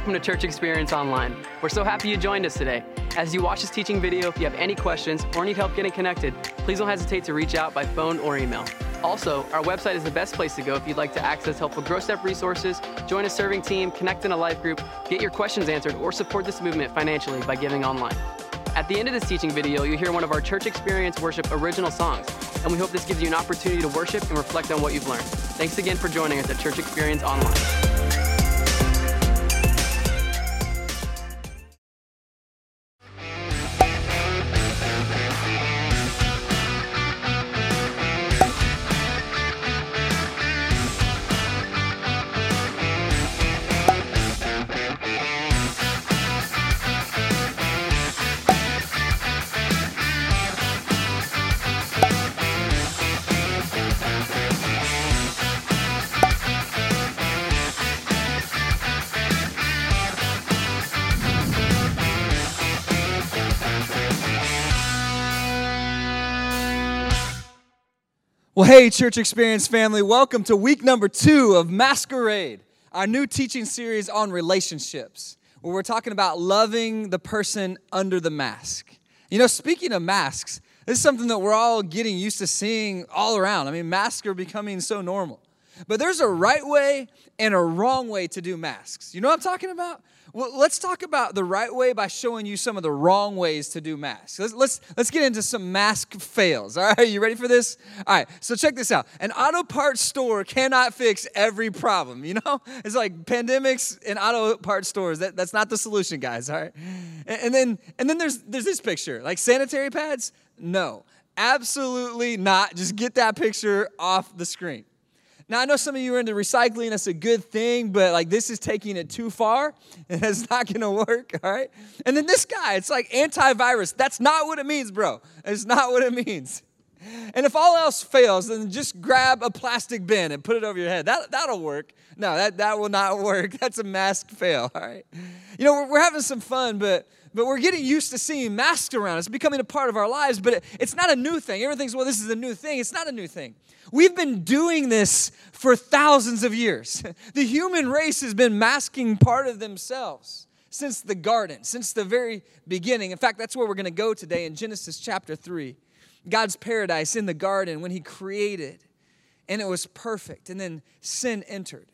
welcome to Church Experience Online. We're so happy you joined us today. As you watch this teaching video, if you have any questions or need help getting connected, please don't hesitate to reach out by phone or email. Also, our website is the best place to go if you'd like to access helpful Grow Step resources, join a serving team, connect in a life group, get your questions answered, or support this movement financially by giving online. At the end of this teaching video, you'll hear one of our Church Experience Worship original songs, and we hope this gives you an opportunity to worship and reflect on what you've learned. Thanks again for joining us at Church Experience Online. Hey, Church Experience family, welcome to week number two of Masquerade, our new teaching series on relationships, where we're talking about loving the person under the mask. You know, speaking of masks, this is something that we're all getting used to seeing all around. I mean, masks are becoming so normal. But there's a right way and a wrong way to do masks. You know what I'm talking about? Well, let's talk about the right way by showing you some of the wrong ways to do masks. Let's, let's, let's get into some mask fails. All right, you ready for this? All right, so check this out. An auto parts store cannot fix every problem. You know, it's like pandemics and auto parts stores. That, that's not the solution, guys. All right, and, and then and then there's there's this picture like sanitary pads. No, absolutely not. Just get that picture off the screen. Now, I know some of you are into recycling, that's a good thing, but like this is taking it too far, and it's not gonna work, all right? And then this guy, it's like antivirus. That's not what it means, bro. It's not what it means. And if all else fails, then just grab a plastic bin and put it over your head. That, that'll work. No, that, that will not work. That's a mask fail, all right? You know, we're, we're having some fun, but but we're getting used to seeing masks around. It's becoming a part of our lives, but it, it's not a new thing. Everyone thinks, well, this is a new thing. It's not a new thing. We've been doing this for thousands of years. The human race has been masking part of themselves since the garden, since the very beginning. In fact, that's where we're going to go today in Genesis chapter 3. God's paradise in the garden when He created, and it was perfect. And then sin entered.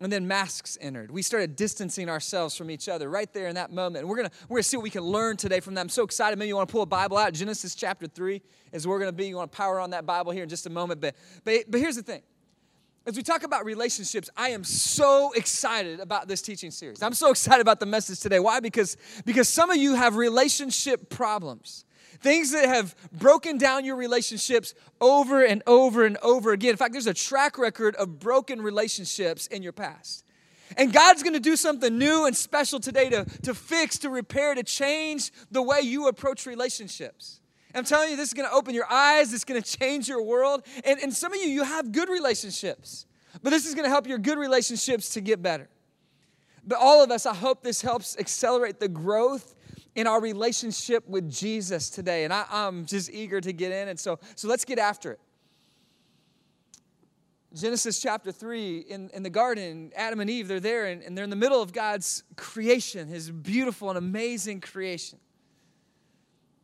And then masks entered. We started distancing ourselves from each other right there in that moment. And we're gonna we're gonna see what we can learn today from that. I'm so excited. Maybe you want to pull a Bible out. Genesis chapter three is where we're gonna be. You want to power on that Bible here in just a moment. But but but here's the thing. As we talk about relationships, I am so excited about this teaching series. I'm so excited about the message today. Why? Because because some of you have relationship problems things that have broken down your relationships over and over and over again. In fact, there's a track record of broken relationships in your past. And God's gonna do something new and special today to, to fix, to repair, to change the way you approach relationships. I'm telling you, this is gonna open your eyes, it's gonna change your world. And, and some of you, you have good relationships, but this is gonna help your good relationships to get better. But all of us, I hope this helps accelerate the growth in our relationship with Jesus today. And I, am just eager to get in. And so, so let's get after it. Genesis chapter 3, in, in the garden, Adam and Eve, they're there and, and they're in the middle of God's creation, his beautiful and amazing creation.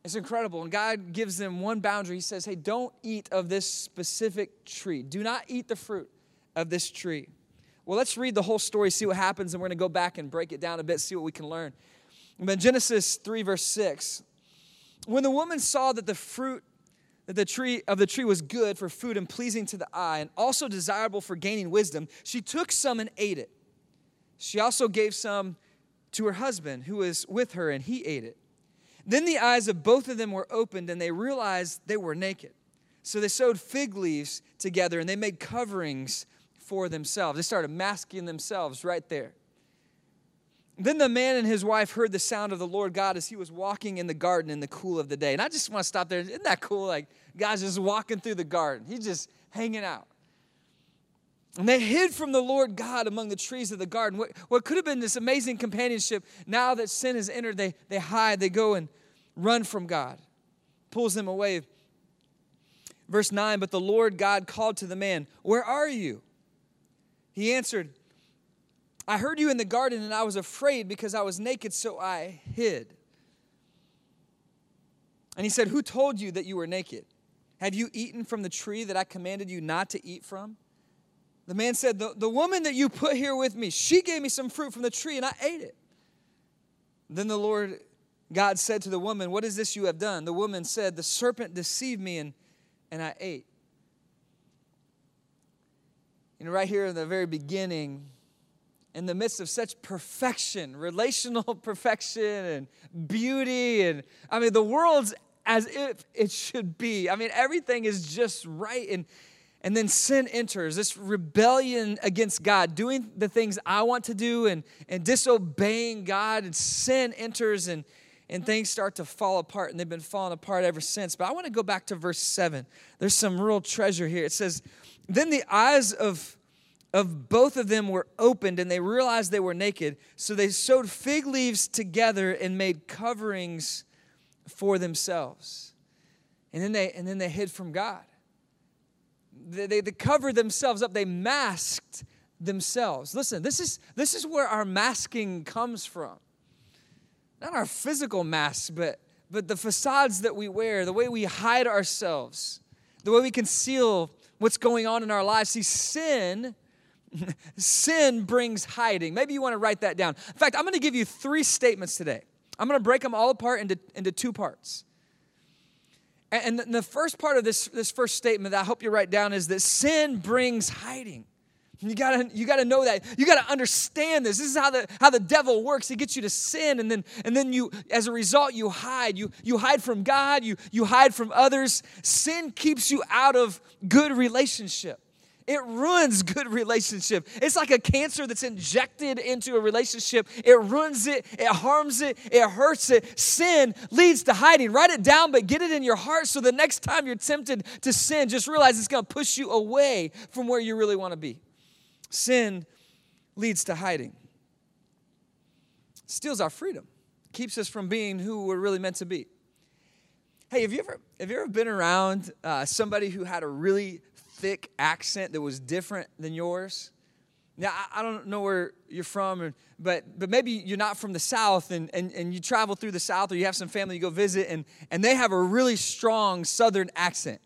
It's incredible. And God gives them one boundary. He says, Hey, don't eat of this specific tree. Do not eat the fruit of this tree. Well, let's read the whole story, see what happens, and we're going to go back and break it down a bit, see what we can learn. But Genesis 3, verse 6, when the woman saw that the fruit that the tree of the tree was good for food and pleasing to the eye and also desirable for gaining wisdom, she took some and ate it. She also gave some to her husband who was with her, and he ate it. Then the eyes of both of them were opened, and they realized they were naked. So they sewed fig leaves together and they made coverings for themselves. They started masking themselves right there. Then the man and his wife heard the sound of the Lord God as he was walking in the garden in the cool of the day. And I just want to stop there. Isn't that cool? Like, God's just walking through the garden, he's just hanging out. And they hid from the Lord God among the trees of the garden. What, what could have been this amazing companionship, now that sin has entered, they, they hide, they go and run from God, pulls them away. Verse 9 But the Lord God called to the man, Where are you? He answered, I heard you in the garden and I was afraid because I was naked, so I hid. And he said, Who told you that you were naked? Have you eaten from the tree that I commanded you not to eat from? The man said, the, the woman that you put here with me, she gave me some fruit from the tree and I ate it. Then the Lord God said to the woman, What is this you have done? The woman said, The serpent deceived me and, and I ate. And right here in the very beginning, in the midst of such perfection, relational perfection and beauty, and I mean, the world's as if it should be. I mean, everything is just right. And, and then sin enters, this rebellion against God, doing the things I want to do and, and disobeying God, and sin enters and, and things start to fall apart, and they've been falling apart ever since. But I want to go back to verse 7. There's some real treasure here. It says, Then the eyes of, of both of them were opened, and they realized they were naked. So they sewed fig leaves together and made coverings for themselves. And then they, and then they hid from God they, they, they covered themselves up, they masked themselves. Listen, this is, this is where our masking comes from. Not our physical masks, but, but the facades that we wear, the way we hide ourselves, the way we conceal what's going on in our lives. See, sin. Sin brings hiding. Maybe you want to write that down. In fact, I'm going to give you three statements today. I'm going to break them all apart into, into two parts. And the first part of this, this first statement that I hope you write down is that sin brings hiding. You gotta, you gotta know that. You gotta understand this. This is how the, how the devil works. He gets you to sin, and then, and then you, as a result, you hide. You, you hide from God, you, you hide from others. Sin keeps you out of good relationship. It ruins good relationship. It's like a cancer that's injected into a relationship. It ruins it, it harms it, it hurts it. Sin leads to hiding. Write it down, but get it in your heart so the next time you're tempted to sin, just realize it's going to push you away from where you really want to be. Sin leads to hiding. steals our freedom. Keeps us from being who we're really meant to be. Hey, have you ever have you ever been around uh, somebody who had a really thick accent that was different than yours. Now, I, don't know where you're from, but, but maybe you're not from the South and, and, and you travel through the South or you have some family you go visit and, and they have a really strong Southern accent.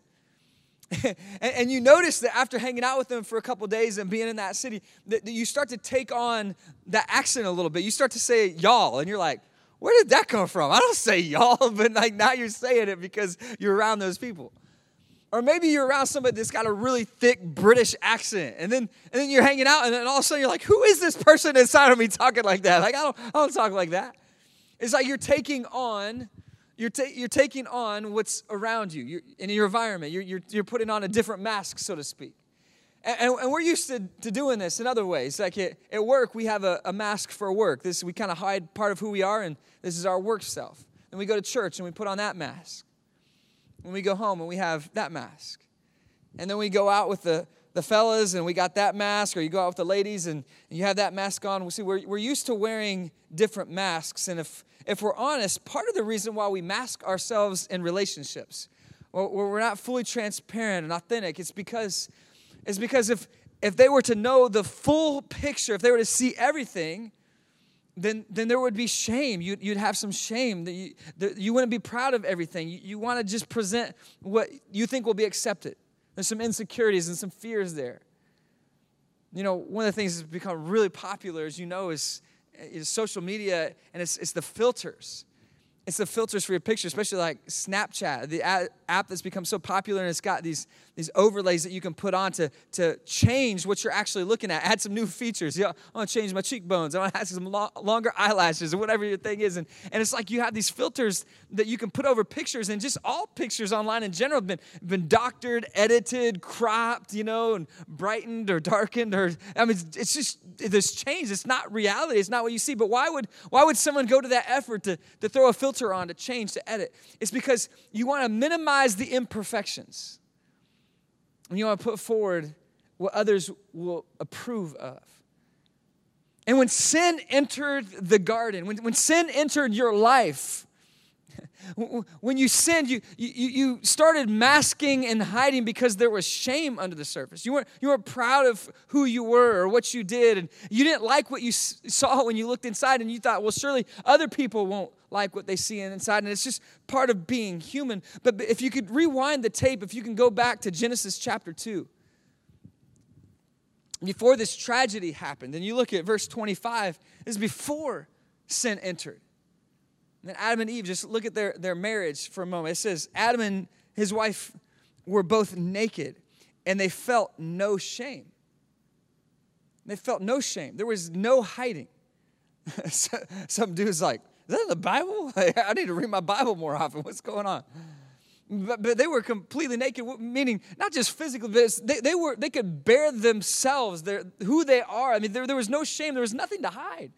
and, and, you notice that after hanging out with them for a couple days and being in that city, that, that you start to take on that accent a little bit. You start to say y'all, and you're like, where did that come from? I don't say y'all, but like now you're saying it because you're around those people. Or maybe you're around somebody that's got a really thick British accent, and then and then you're hanging out, and then all of a sudden you're like, "Who is this person inside of me talking like that?" Like I don't, I don't talk like that. It's like you're taking on, you're ta- you're taking on what's around you, you're, in your environment. You're, you're you're putting on a different mask, so to speak. And, and, and we're used to, to doing this in other ways. Like at, at work, we have a, a mask for work. This we kind of hide part of who we are, and this is our work self. And we go to church and we put on that mask when we go home and we have that mask. And then we go out with the, the fellas and we got that mask, or you go out with the ladies and, and you have that mask on. We see, we're, we're used to wearing different masks. And if, if we're honest, part of the reason why we mask ourselves in relationships, where we're not fully transparent and authentic, it's because, it's because if, if they were to know the full picture, if they were to see everything, then, then there would be shame. You'd, you'd have some shame that you, you wouldn't be proud of everything. You, you want to just present what you think will be accepted. There's some insecurities and some fears there. You know, one of the things that's become really popular, as you know, is, is social media and it's, it's the filters it's the filters for your picture, especially like Snapchat, the app that's become so popular and it's got these, these overlays that you can put on to, to change what you're actually looking at. Add some new features. Yeah, I want to change my cheekbones. I want to add some lo- longer eyelashes or whatever your thing is. And, and it's like you have these filters that you can put over pictures, and just all pictures online in general have been, been doctored, edited, cropped, you know, and brightened or darkened. Or I mean, it's just this change. It's not reality. It's not what you see. But why would why would someone go to that effort to, to throw a filter on to change, to edit. It's because you want to minimize the imperfections. And you want to put forward what others will approve of. And when sin entered the garden, when, when sin entered your life, When you sinned, you, you, you started masking and hiding because there was shame under the surface. You weren't, you weren't proud of who you were or what you did, and you didn't like what you saw when you looked inside, and you thought, well, surely other people won't like what they see inside, and it's just part of being human. But if you could rewind the tape, if you can go back to Genesis chapter 2, before this tragedy happened, and you look at verse 25, this is before sin entered. And then Adam and Eve, just look at their, their marriage for a moment. It says, Adam and his wife were both naked, and they felt no shame. They felt no shame. There was no hiding. Some dude's like, Is that the Bible? I need to read my Bible more often. What's going on? But, but they were completely naked, meaning not just physically, but they, they, were, they could bare themselves, their, who they are. I mean, there, there was no shame, there was nothing to hide.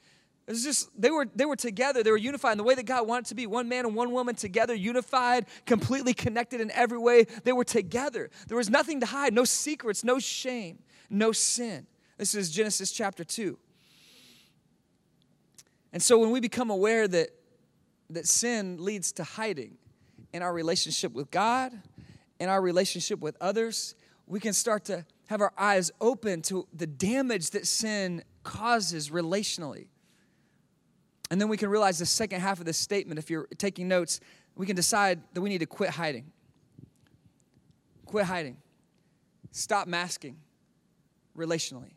It was just they were they were together, they were unified in the way that God wanted to be. One man and one woman together, unified, completely connected in every way. They were together. There was nothing to hide, no secrets, no shame, no sin. This is Genesis chapter 2. And so when we become aware that that sin leads to hiding in our relationship with God, in our relationship with others, we can start to have our eyes open to the damage that sin causes relationally and then we can realize the second half of this statement, if you're taking notes, we can decide that we need to quit hiding. Quit hiding. Stop masking relationally.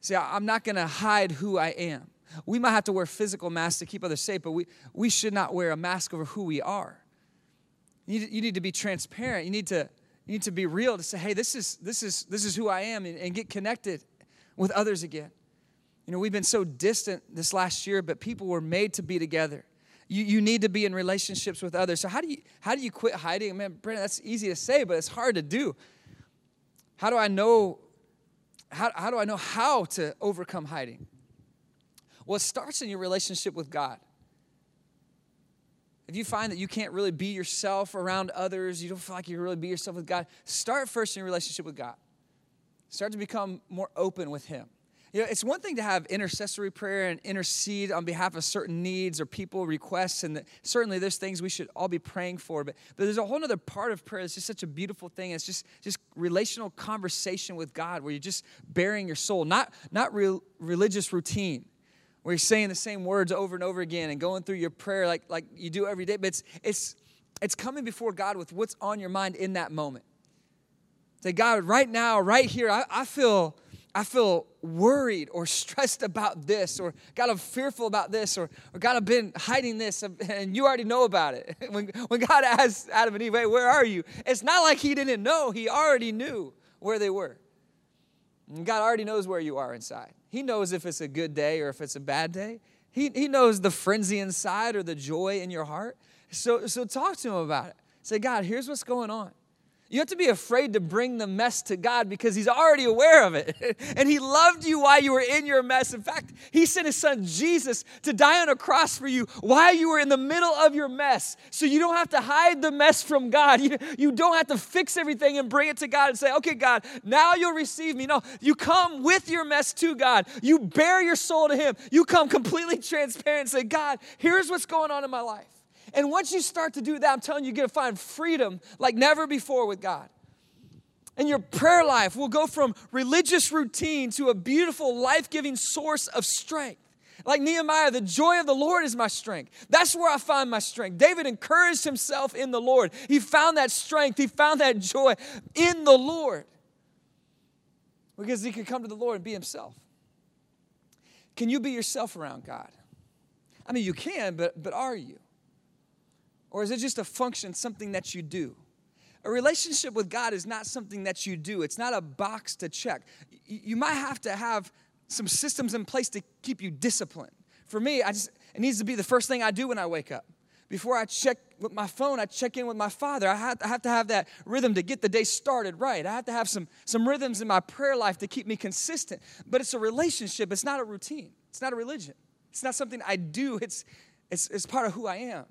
See, I'm not going to hide who I am. We might have to wear physical masks to keep others safe, but we, we should not wear a mask over who we are. You need, you need to be transparent. You need to, you need to be real to say, hey, this is, this is, this is who I am, and, and get connected with others again. You know, we've been so distant this last year, but people were made to be together. You, you need to be in relationships with others. So how do you how do you quit hiding? Man, Brandon, that's easy to say, but it's hard to do. How do I know how, how do I know how to overcome hiding? Well, it starts in your relationship with God. If you find that you can't really be yourself around others, you don't feel like you can really be yourself with God, start first in your relationship with God. Start to become more open with Him. You know, it's one thing to have intercessory prayer and intercede on behalf of certain needs or people requests, and certainly there's things we should all be praying for. But, but there's a whole other part of prayer that's just such a beautiful thing. It's just just relational conversation with God, where you're just baring your soul, not not religious routine, where you're saying the same words over and over again and going through your prayer like like you do every day. But it's it's it's coming before God with what's on your mind in that moment. Say, God, right now, right here, I, I feel I feel worried or stressed about this, or God, I'm fearful about this, or, or God, I've been hiding this, and you already know about it. When, when God asked Adam and Eve, hey, where are you? It's not like he didn't know, he already knew where they were. And God already knows where you are inside. He knows if it's a good day or if it's a bad day. He, he knows the frenzy inside or the joy in your heart. So, so talk to him about it. Say, God, here's what's going on. You have to be afraid to bring the mess to God because He's already aware of it. and He loved you while you were in your mess. In fact, He sent His Son Jesus to die on a cross for you while you were in the middle of your mess. So you don't have to hide the mess from God. You, you don't have to fix everything and bring it to God and say, okay, God, now you'll receive me. No, you come with your mess to God. You bare your soul to Him. You come completely transparent and say, God, here's what's going on in my life. And once you start to do that, I'm telling you, you're going to find freedom like never before with God. And your prayer life will go from religious routine to a beautiful, life giving source of strength. Like Nehemiah, the joy of the Lord is my strength. That's where I find my strength. David encouraged himself in the Lord. He found that strength, he found that joy in the Lord because he could come to the Lord and be himself. Can you be yourself around God? I mean, you can, but, but are you? Or is it just a function, something that you do? A relationship with God is not something that you do, it's not a box to check. You might have to have some systems in place to keep you disciplined. For me, I just, it needs to be the first thing I do when I wake up. Before I check with my phone, I check in with my father. I have, I have to have that rhythm to get the day started right. I have to have some, some rhythms in my prayer life to keep me consistent. But it's a relationship, it's not a routine, it's not a religion. It's not something I do, it's, it's, it's part of who I am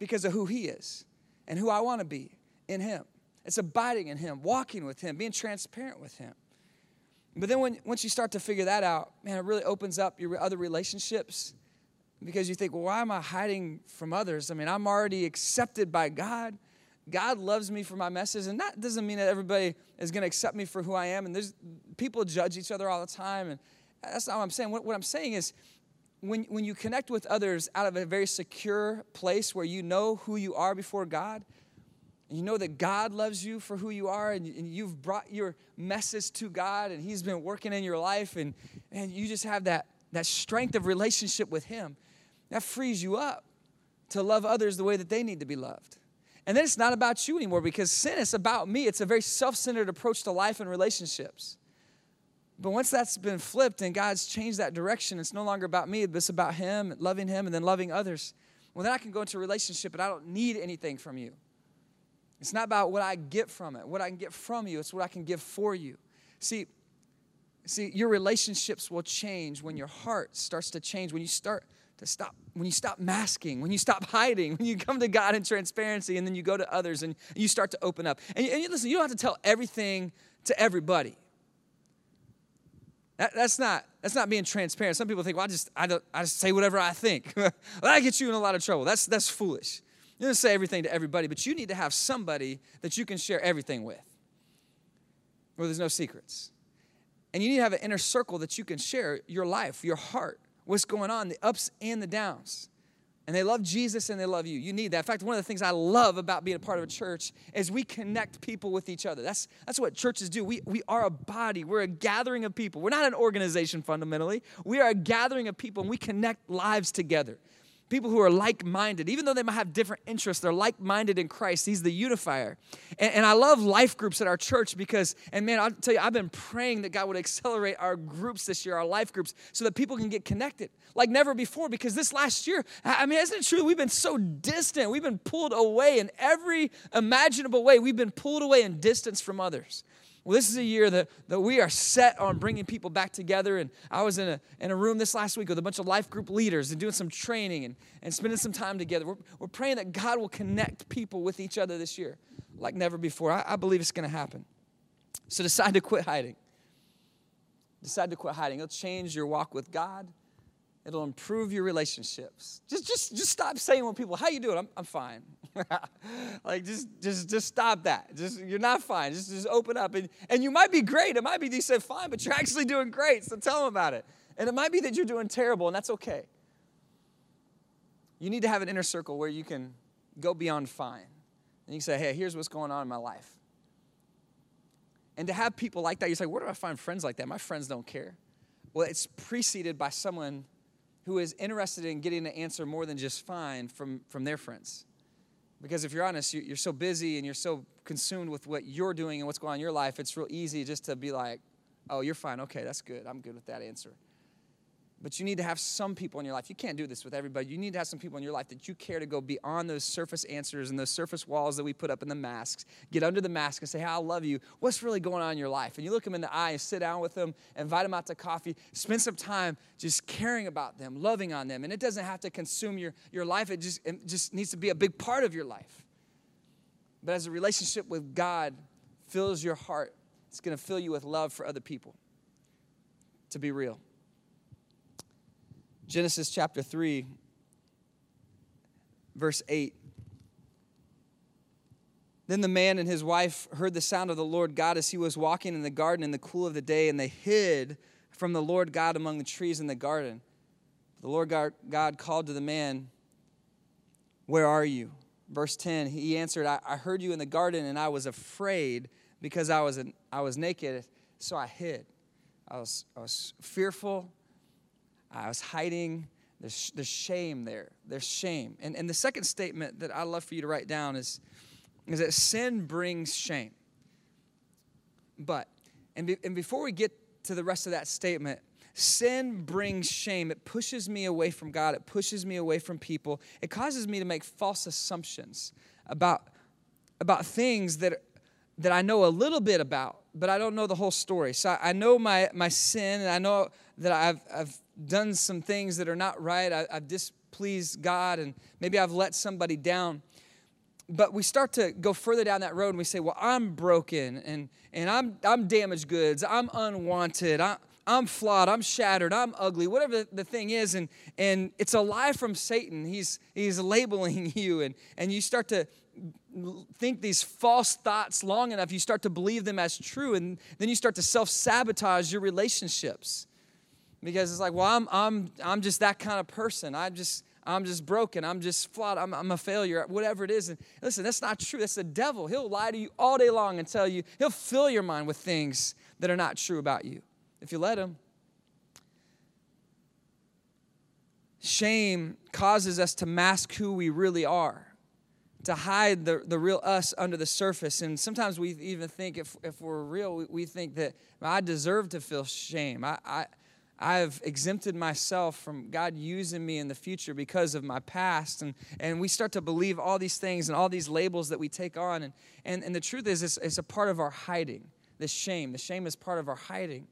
because of who He is and who I want to be in Him. It's abiding in Him, walking with Him, being transparent with Him. But then when, once you start to figure that out, man, it really opens up your other relationships because you think, well, why am I hiding from others? I mean, I'm already accepted by God. God loves me for my message, and that doesn't mean that everybody is going to accept me for who I am. And there's people judge each other all the time, and that's not what I'm saying. What, what I'm saying is, when, when you connect with others out of a very secure place where you know who you are before God, you know that God loves you for who you are, and, and you've brought your message to God, and He's been working in your life, and, and you just have that, that strength of relationship with Him, that frees you up to love others the way that they need to be loved. And then it's not about you anymore because sin is about me. It's a very self centered approach to life and relationships. But once that's been flipped and God's changed that direction, it's no longer about me, it's about Him, loving Him, and then loving others. Well, then I can go into a relationship and I don't need anything from you. It's not about what I get from it, what I can get from you, it's what I can give for you. See, see, your relationships will change when your heart starts to change, when you start to stop, when you stop masking, when you stop hiding, when you come to God in transparency, and then you go to others and you start to open up. And, and listen, you don't have to tell everything to everybody. That, that's not that's not being transparent. Some people think, well, I just I don't I just say whatever I think. well, that gets you in a lot of trouble. That's that's foolish. You don't say everything to everybody, but you need to have somebody that you can share everything with, where there's no secrets. And you need to have an inner circle that you can share your life, your heart, what's going on, the ups and the downs and they love Jesus and they love you. You need that. In fact, one of the things I love about being a part of a church is we connect people with each other. That's, that's what churches do. We, we are a body, we're a gathering of people. We're not an organization fundamentally, we are a gathering of people and we connect lives together people who are like minded. Even though they might have different interests, they're like minded in Christ. He's the unifier. And, and, I love life groups at our church because, and man, I'll tell you, I've been praying that God would accelerate our groups this year, our life groups, so that people can get connected like never before. Because this last year, I mean, isn't it true? We've been so distant. We've been pulled away in every imaginable way. We've been pulled away in distance from others. Well, this is a year that, that we are set on bringing people back together. And I was in a, in a room this last week with a bunch of life group leaders and doing some training and, and spending some time together. We're, we're praying that God will connect people with each other this year like never before. I, I believe it's going to happen. So decide to quit hiding. Decide to quit hiding. It'll change your walk with God. It'll improve your relationships. Just, just, just stop saying when people, how you doing? I'm, I'm fine. like just, just, just stop that. Just, you're not fine. Just, just open up. And, and you might be great. It might be you said fine, but you're actually doing great. So tell them about it. And it might be that you're doing terrible, and that's okay. You need to have an inner circle where you can go beyond fine. And you can say, hey, here's what's going on in my life. And to have people like that, you say, where do I find friends like that? My friends don't care. Well, it's preceded by someone who is interested in getting an answer more than just fine from, from their friends. Because if you're honest, you're so busy and you're so consumed with what you're doing and what's going on in your life, it's real easy just to be like, oh, you're fine. Okay, that's good. I'm good with that answer. But you need to have some people in your life. You can't do this with everybody. You need to have some people in your life that you care to go beyond those surface answers and those surface walls that we put up in the masks. Get under the mask and say, Hey, I love you. What's really going on in your life? And you look them in the eye and sit down with them, invite them out to coffee, spend some time just caring about them, loving on them. And it doesn't have to consume your, your life, it just, it just needs to be a big part of your life. But as a relationship with God fills your heart, it's going to fill you with love for other people. To be real. Genesis chapter 3, verse 8. Then the man and his wife heard the sound of the Lord God as he was walking in the garden in the cool of the day, and they hid from the Lord God among the trees in the garden. The Lord God called to the man, Where are you? Verse 10, he answered, I, heard you in the garden, and I was afraid because I was, I was naked, so I hid. I was, I was fearful I was hiding. There's, there's shame there. There's shame. And, and the second statement that I'd love for you to write down is, is that sin brings shame. But, and, be, and before we get to the rest of that statement, sin brings shame. It pushes me away from God, it pushes me away from people, it causes me to make false assumptions about, about things that, that I know a little bit about, but I don't know the whole story. So I, know my, my sin, and I know that I've, I've done some things that are not right. I, have displeased God, and maybe I've let somebody down. But we start to go further down that road and we say, Well, I'm broken and, and I'm, I'm damaged goods. I'm unwanted. I, I'm flawed, I'm shattered, I'm ugly, whatever the thing is, and, and it's a lie from Satan. He's, he's labeling you, and, and you start to think these false thoughts long enough, you start to believe them as true, and then you start to self sabotage your relationships. Because it's like, well, I'm, I'm, I'm just that kind of person. I just, I'm just broken. I'm just flawed. I'm, I'm a failure, whatever it is. And listen, that's not true. That's the devil. He'll lie to you all day long and tell you, he'll fill your mind with things that are not true about you if you let him. Shame causes us to mask who we really are, to hide the, the real us under the surface. And sometimes we even think, if, if we're real, we, we think that I deserve to feel shame. I, I, I've exempted myself from God using me in the future because of my past. And, and we start to believe all these things and all these labels that we take on. And, and, and the truth is, it's, it's a part of our hiding, this shame. The shame is part of our hiding.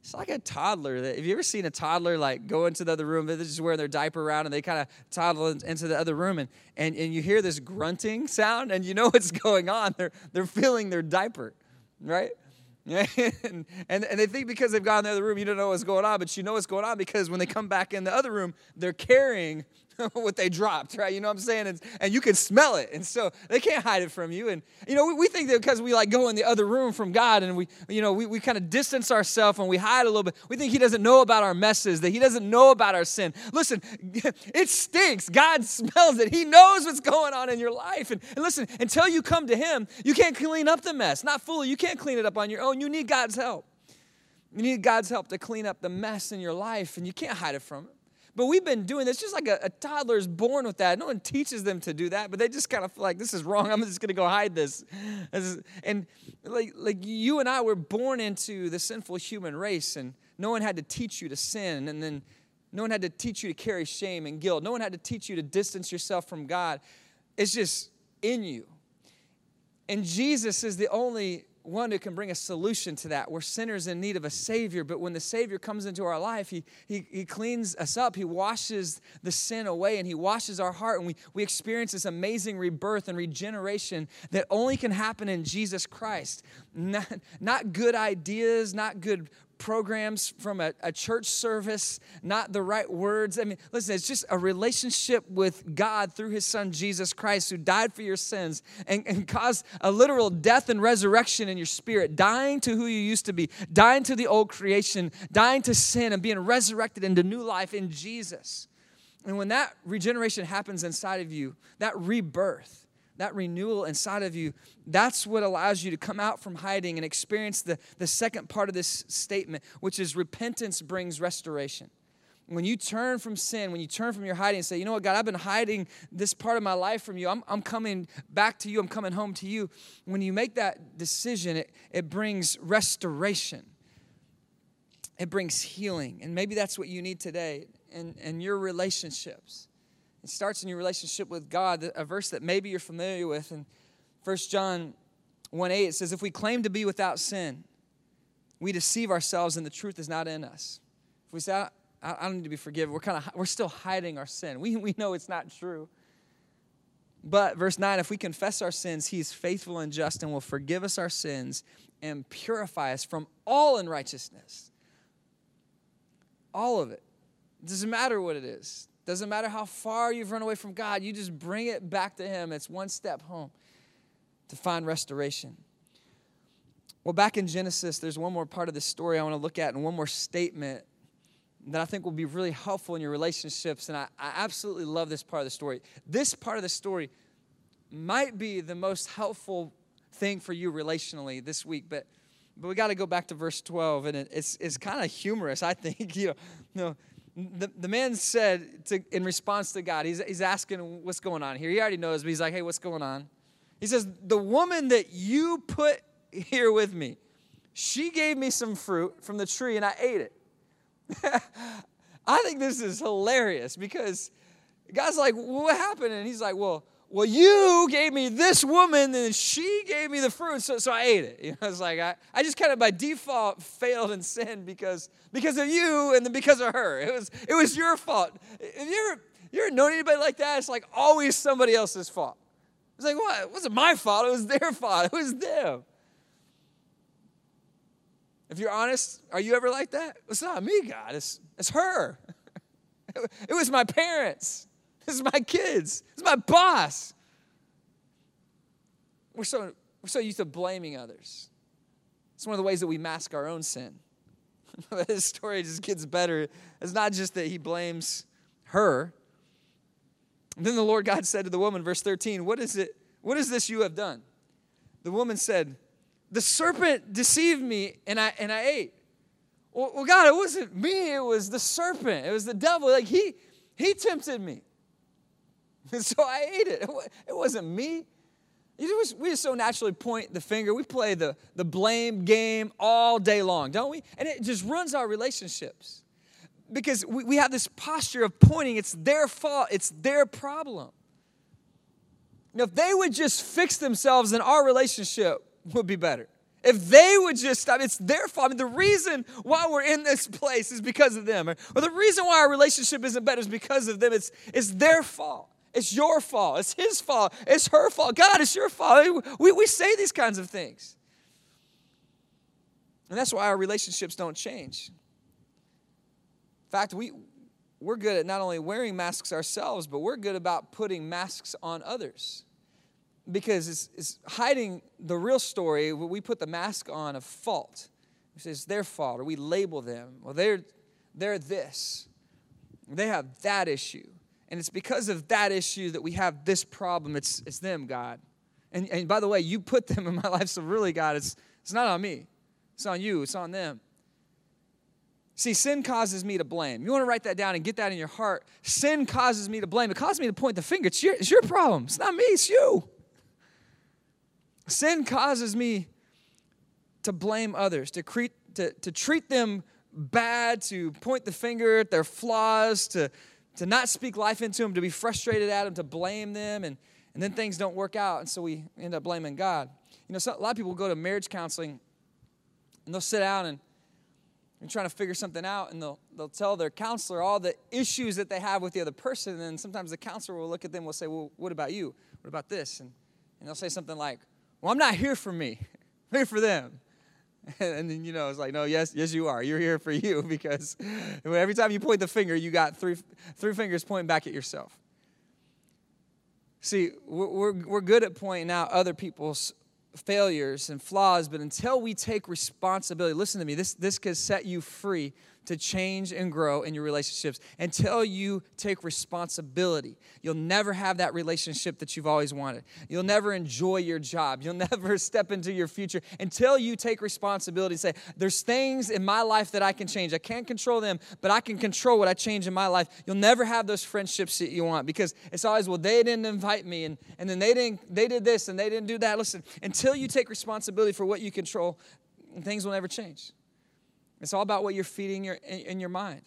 It's like a toddler. That, have you ever seen a toddler like go into the other room? They're just wearing their diaper around and they kind of toddle into the other room and, and, and you hear this grunting sound and you know what's going on. They're, they're feeling their diaper, right? and, and, and they think because they've gone in the other room, you don't know what's going on, but you know what's going on because when they come back in the other room, they're carrying what they dropped, right? You know what I'm saying? And, and you can smell it. And so they can't hide it from you. And, you know, we, we think that because we like go in the other room from God and we, you know, we, we kind of distance ourselves and we hide a little bit. We think He doesn't know about our messes, that He doesn't know about our sin. Listen, it stinks. God smells it. He knows what's going on in your life. And, and listen, until you come to Him, you can't clean up the mess. Not fully. You can't clean it up on your own. You need God's help. You need God's help to clean up the mess in your life, and you can't hide it from Him. But we've been doing this just like a, a toddler is born with that. No one teaches them to do that, but they just kind of feel like this is wrong. I'm just going to go hide this. this is, and like, like you and I were born into the sinful human race, and no one had to teach you to sin, and then no one had to teach you to carry shame and guilt. No one had to teach you to distance yourself from God. It's just in you. And Jesus is the only one who can bring a solution to that. We're sinners in need of a Savior, but when the Savior comes into our life, He, he, he cleans us up. He washes the sin away and He washes our heart, and we, we experience this amazing rebirth and regeneration that only can happen in Jesus Christ. Not, not good ideas, not good programs from a, a, church service, not the right words. I mean, listen, it's just a relationship with God through his son Jesus Christ, who died for your sins and, and caused a literal death and resurrection in your spirit, dying to who you used to be, dying to the old creation, dying to sin, and being resurrected into new life in Jesus. And when that regeneration happens inside of you, that rebirth, that renewal inside of you, that's what allows you to come out from hiding and experience the, the second part of this statement, which is repentance brings restoration. When you turn from sin, when you turn from your hiding and say, you know what, God, I've been hiding this part of my life from you. I'm, I'm coming back to you. I'm coming home to you. When you make that decision, it, it brings restoration, it brings healing. And maybe that's what you need today in, in your relationships. It starts in your relationship with God, a verse that maybe you're familiar with. In 1 John 1 8, it says, If we claim to be without sin, we deceive ourselves and the truth is not in us. If we say, I, I don't need to be forgiven, we're kind of we're still hiding our sin. We, we know it's not true. But verse 9, if we confess our sins, he is faithful and just and will forgive us our sins and purify us from all unrighteousness. All of it. It doesn't matter what it is. Doesn't matter how far you've run away from God, you just bring it back to Him. It's one step home to find restoration. Well, back in Genesis, there's one more part of this story I want to look at and one more statement that I think will be really helpful in your relationships. And I, I absolutely love this part of the story. This part of the story might be the most helpful thing for you relationally this week, but but we got to go back to verse 12 and it, it's, it's kind of humorous i think you know, you know the, the man said to, in response to God, he's, he's asking what's going on here. He already knows, but he's like, hey, what's going on? He says, The woman that you put here with me, she gave me some fruit from the tree and I ate it. I think this is hilarious because God's like, What happened? And he's like, Well, well, you gave me this woman, and she gave me the fruit, so, so I ate it. You know, it's like I, I just kind of by default failed and sinned because because of you and then because of her. It was it was your fault. Have you ever you ever known anybody like that? It's like always somebody else's fault. It's like what? It wasn't my fault. It was their fault. It was them. If you're honest, are you ever like that? It's not me, God. It's, it's her. It was my parents. This is my kids. This is my boss. We're so, we're so used to blaming others. It's one of the ways that we mask our own sin. His story just gets better. It's not just that he blames her. And then the Lord God said to the woman, verse 13, What is it? What is this you have done? The woman said, The serpent deceived me and I and I ate. Well, well, God, it wasn't me, it was the serpent. It was the devil. Like he he tempted me. So I ate it. It wasn't me. We just so naturally point the finger. We play the, the blame game all day long, don't we? And it just runs our relationships because we, we have this posture of pointing it's their fault, it's their problem. Now, if they would just fix themselves, then our relationship would be better. If they would just stop, it's their fault. I mean, the reason why we're in this place is because of them. Or, or the reason why our relationship isn't better is because of them. It's, it's their fault. It's your fault. It's his fault. It's her fault. God, it's your fault. We, we say these kinds of things. And that's why our relationships don't change. In fact, we, we're good at not only wearing masks ourselves, but we're good about putting masks on others. Because it's, it's hiding the real story. We put the mask on of fault. It's their fault, or we label them. Well, they're, they're this. They have that issue. And it's because of that issue that we have this problem. It's, it's them, God. And, and by the way, you put them in my life, so really, God, it's, it's not on me. It's on you, it's on them. See, sin causes me to blame. You want to write that down and get that in your heart. Sin causes me to blame. It causes me to point the finger. It's your, it's your problem. It's not me, it's you. Sin causes me to blame others, to, cre- to, to treat them bad, to point the finger at their flaws, to, to not speak life into them, to be frustrated at them, to blame them, and, and then things don't work out, and so we end up blaming God. You know, so, a lot of people go to marriage counseling and they'll sit down and and trying to figure something out, and they'll, they'll tell their counselor all the issues that they have with the other person. And sometimes the counselor will look at them and will say, Well, what about you? What about this? And, and they'll say something like, Well, I'm not here for me, I'm here for them. And then, you know, it's like, No, yes, yes, you are. You're here for you because every time you point the finger, you got three, three fingers pointing back at yourself. See, we're, we're good at pointing out other people's failures and flaws, but until we take responsibility, listen to me, this, this can set you free to change and grow in your relationships. Until you take responsibility, you'll never have that relationship that you've always wanted. You'll never enjoy your job. You'll never step into your future until you take responsibility and say, There's things in my life that I can change. I can't control them, but I can control what I change in my life. You'll never have those friendships that you want because it's always, Well, they didn't invite me, and, and then they didn't, they did this and they didn't do that. Listen, until you take responsibility for what you control, things will never change. It's all about what you're feeding your, in, in your mind.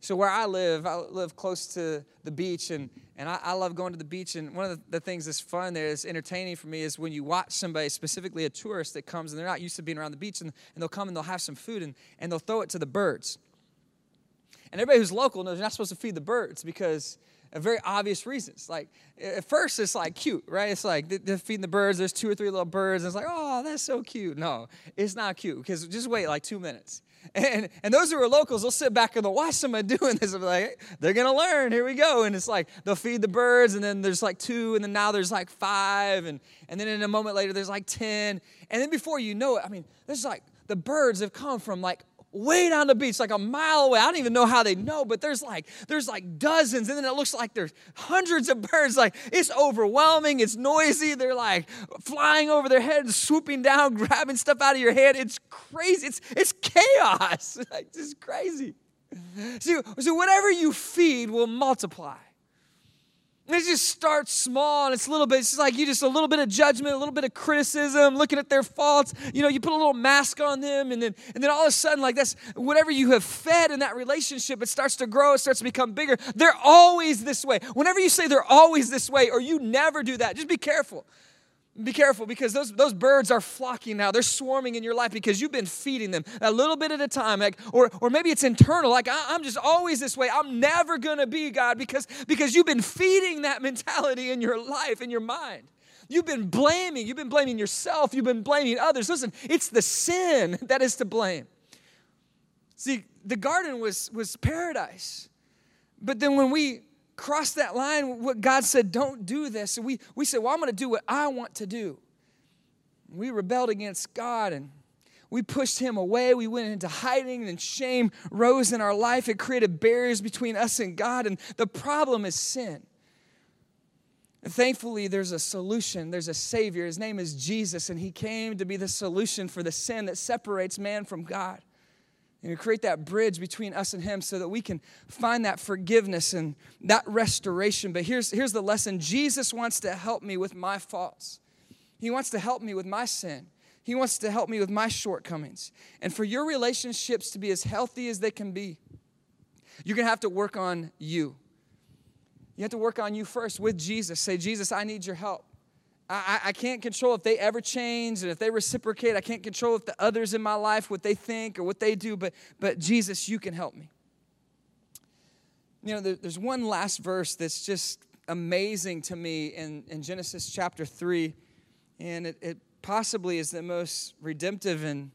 So where I live, I live close to the beach, and, and I, I love going to the beach. And one of the, the things that's fun there, is entertaining for me, is when you watch somebody, specifically a tourist that comes, and they're not used to being around the beach, and, and they'll come and they'll have some food, and, and they'll throw it to the birds. And everybody who's local knows you're not supposed to feed the birds because Uh, very obvious reasons. Like at first, it's like cute, right? It's like they're feeding the birds. There's two or three little birds, and it's like, oh, that's so cute. No, it's not cute because just wait like two minutes. And, and those who are locals, they'll sit back and they'll watch somebody doing this and be like, they're gonna learn. Here we go. And it's like they'll feed the birds, and then there's like two, and then now there's like five, and and then in a moment later there's like ten, and then before you know it, I mean, there's like the birds have come from like way down the beach, like a mile away. I don't even know how they know, but there's like there's like dozens, and then it looks like there's hundreds of birds. Like it's overwhelming, it's noisy. They're like flying over their heads, swooping down, grabbing stuff out of your head. It's crazy. It's it's chaos. like it's crazy. So, so whatever you feed will multiply. It just starts small and it's a little bit, it's like you just a little bit of judgment, a little bit of criticism, looking at their faults. You know, you put a little mask on them, and then and then all of a sudden, like that's whatever you have fed in that relationship, it starts to grow, it starts to become bigger. They're always this way. Whenever you say they're always this way, or you never do that, just be careful. Be careful because those, those birds are flocking now. They're swarming in your life because you've been feeding them a little bit at a time. Like, or, or maybe it's internal, like I, am just always this way. I'm never gonna be God because, because you've been feeding that mentality in your life, in your mind. You've been blaming. You've been blaming yourself. You've been blaming others. Listen, it's the sin that is to blame. See, the garden was, was paradise. But then when we crossed that line, what God said, don't do this, and we, we said, well, I'm going to do what I want to do. We rebelled against God and we pushed him away. We went into hiding, and shame rose in our life. It created barriers between us and God. And the problem is sin. And thankfully, there's a solution. There's a Savior. His name is Jesus, and He came to be the solution for the sin that separates man from God. And to create that bridge between us and Him so that we can find that forgiveness and that restoration. But here's, here's the lesson Jesus wants to help me with my faults, He wants to help me with my sin. He wants to help me with my shortcomings. And for your relationships to be as healthy as they can be, you're going to have to work on you. You have to work on you first with Jesus. Say, Jesus, I need your help. I, I, can't control if they ever change and if they reciprocate. I can't control if the others in my life, what they think or what they do, but, but Jesus, you can help me. You know, there, there's one last verse that's just amazing to me in, in Genesis chapter 3, and it, it possibly is the most redemptive and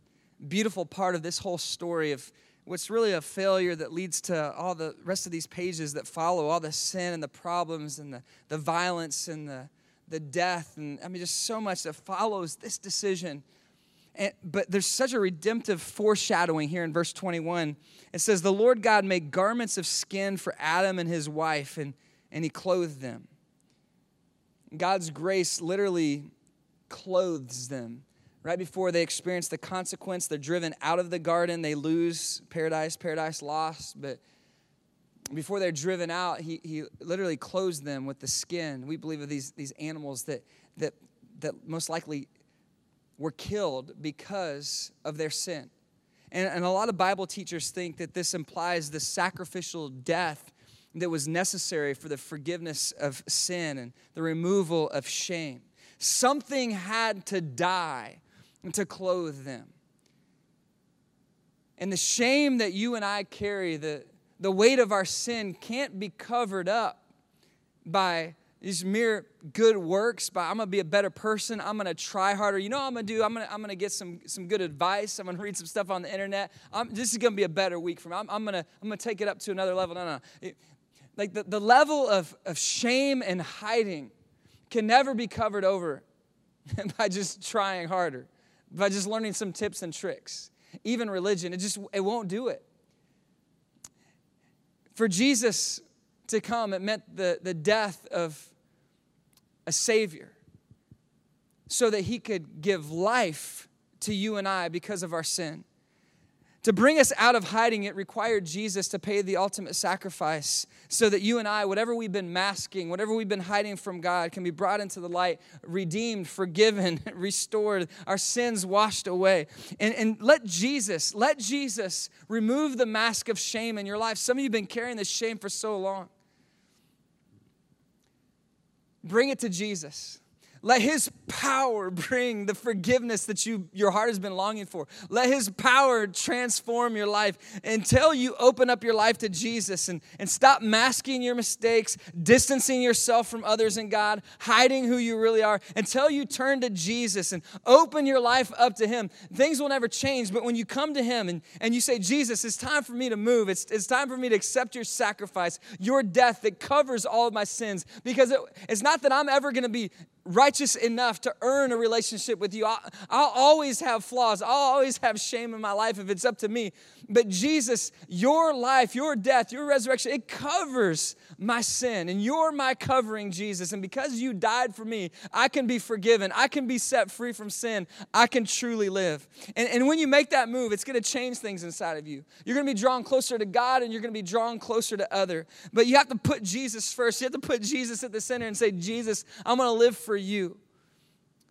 beautiful part of this whole story of what's really a failure that leads to all the rest of these pages that follow all the sin and the problems and the, the violence and the, the death and i mean just so much that follows this decision and, but there's such a redemptive foreshadowing here in verse 21 it says the lord god made garments of skin for adam and his wife and, and he clothed them god's grace literally clothes them. Right before they experience the consequence, they're driven out of the garden, they lose paradise, paradise lost. But before they're driven out, he, he literally clothes them with the skin. We believe of these, these animals that, that, that most likely were killed because of their sin. And, and a lot of Bible teachers think that this implies the sacrificial death that was necessary for the forgiveness of sin and the removal of shame. Something had to die to clothe them. And the shame that you and I carry, the, the weight of our sin, can't be covered up by these mere good works by i'm gonna be a better person i'm gonna try harder. You know i'm gonna do? I'm gonna, I'm gonna get some, some good advice. I'm gonna read some stuff on the internet. I'm, this is gonna be a better week for me. I'm, I'm gonna, I'm gonna take it up to another level. No no. It, like the, the level of, of shame and hiding can never be covered over by just trying harder, by just learning some tips and tricks. Even religion, it just it won't do it. For Jesus to come, it meant the, the death of a Savior so that He could give life to you and I because of our sin. To bring us out of hiding, it required Jesus to pay the ultimate sacrifice so that you and I, whatever we've been masking, whatever we've been hiding from God, can be brought into the light, redeemed, forgiven, restored, our sins washed away. And, and let Jesus, let Jesus remove the mask of shame in your life. Some of you have been carrying this shame for so long. Bring it to Jesus. Let his power bring the forgiveness that you your heart has been longing for. Let his power transform your life until you open up your life to Jesus and, and stop masking your mistakes, distancing yourself from others and God, hiding who you really are, until you turn to Jesus and open your life up to him. Things will never change, but when you come to him and, and you say, Jesus, it's time for me to move, it's, it's time for me to accept your sacrifice, your death that covers all of my sins, because it, it's not that I'm ever going to be righteous enough to earn a relationship with you. I'll, I'll, always have flaws. I'll always have shame in my life if it's up to me. But Jesus, your life, your death, your resurrection, it covers my sin. And you're my covering, Jesus. And because you died for me, I can be forgiven. I can be set free from sin. I can truly live. And, and when you make that move, it's going to change things inside of you. You're going to be drawn closer to God and you're going to be drawn closer to other. But you have to put Jesus first. You have to put Jesus at the center and say, Jesus, I'm going to live for you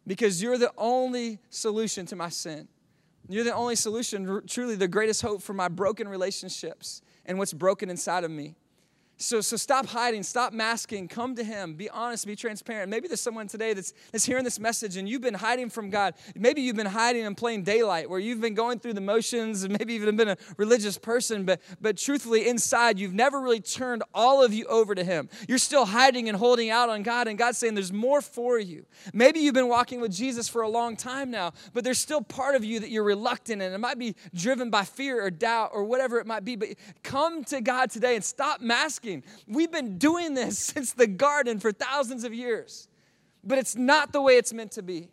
because you're the only solution to my sin. You're the only solution, truly the greatest hope for my broken relationships and what's broken inside of me. So, so stop hiding, stop masking, come to Him, be honest, be transparent. Maybe there's someone today that's, that's hearing this message and you've been hiding from God. Maybe you've been hiding in plain daylight where you've been going through the motions and maybe even been a religious person, but, but truthfully, inside, you've never really turned all of you over to Him. You're still hiding and holding out on God, and God's saying there's more for you. Maybe you've been walking with Jesus for a long time now, but there's still part of you that you're reluctant and it might be driven by fear or doubt or whatever it might be. But come to God today and stop masking. We've been doing this since the garden for thousands of years, but it's not the way it's meant to be.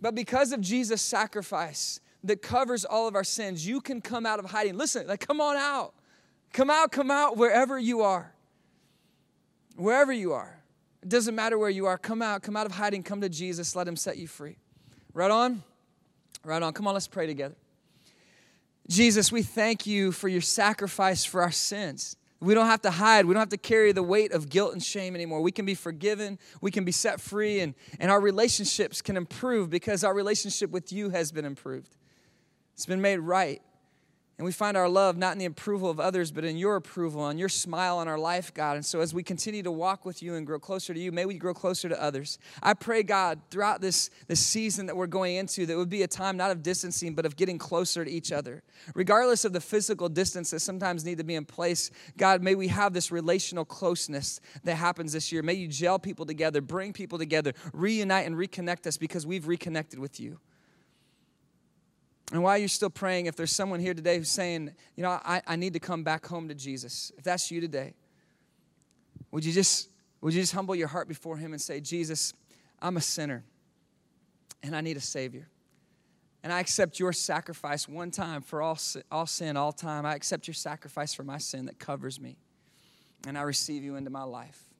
But because of Jesus' sacrifice that covers all of our sins, you can come out of hiding. Listen, like, come on out. Come out, come out wherever you are. Wherever you are. It doesn't matter where you are. Come out, come out of hiding, come to Jesus, let him set you free. Right on? Right on. Come on, let's pray together. Jesus, we thank you for your sacrifice for our sins. We don't have to hide. We don't have to carry the weight of guilt and shame anymore. We can be forgiven. We can be set free, and, and our relationships can improve because our relationship with you has been improved. It's been made right. And we find our love not in the approval of others, but in your approval and your smile on our life, God. And so as we continue to walk with you and grow closer to you, may we grow closer to others. I pray, God, throughout this, this season that we're going into, that would be a time not of distancing, but of getting closer to each other. Regardless of the physical distance that sometimes need to be in place, God, may we have this relational closeness that happens this year. May you gel people together, bring people together, reunite and reconnect us because we've reconnected with you. And while you're still praying, if there's someone here today who's saying, you know, I, I need to come back home to Jesus, if that's you today, would you just would you just humble your heart before him and say, Jesus, I'm a sinner and I need a savior. And I accept your sacrifice one time for all, all sin, all time. I accept your sacrifice for my sin that covers me. And I receive you into my life.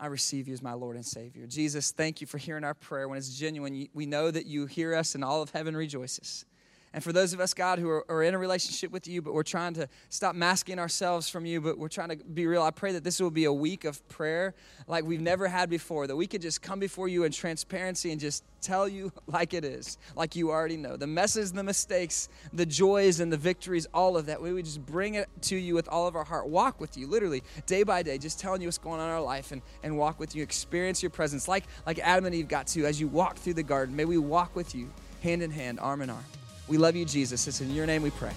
I receive you as my Lord and Savior. Jesus, thank you for hearing our prayer. When it's genuine, we know that you hear us and all of heaven rejoices. And for those of us, God, who are, are, in a relationship with you, but we're trying to stop masking ourselves from you, but we're trying to be real, I pray that this will be a week of prayer like we've never had before, that we could just come before you in transparency and just tell you like it is, like you already know. The messes, the mistakes, the joys, and the victories, all of that. We would just bring it to you with all of our heart. Walk with you, literally, day by day, just telling you what's going on in our life and, and walk with you. Experience your presence like, like Adam and Eve got to as you walk through the garden. May we walk with you, hand in hand, arm in arm. We love you, Jesus. It's in your name we pray.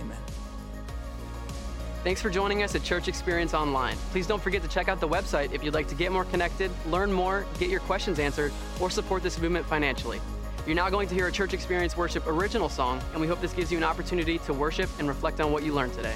Amen. Thanks for joining us at Church Experience Online. Please don't forget to check out the website if you'd like to get more connected, learn more, get your questions answered, or support this movement financially. You're now going to hear a Church Experience Worship original song, and we hope this gives you an opportunity to worship and reflect on what you learned today.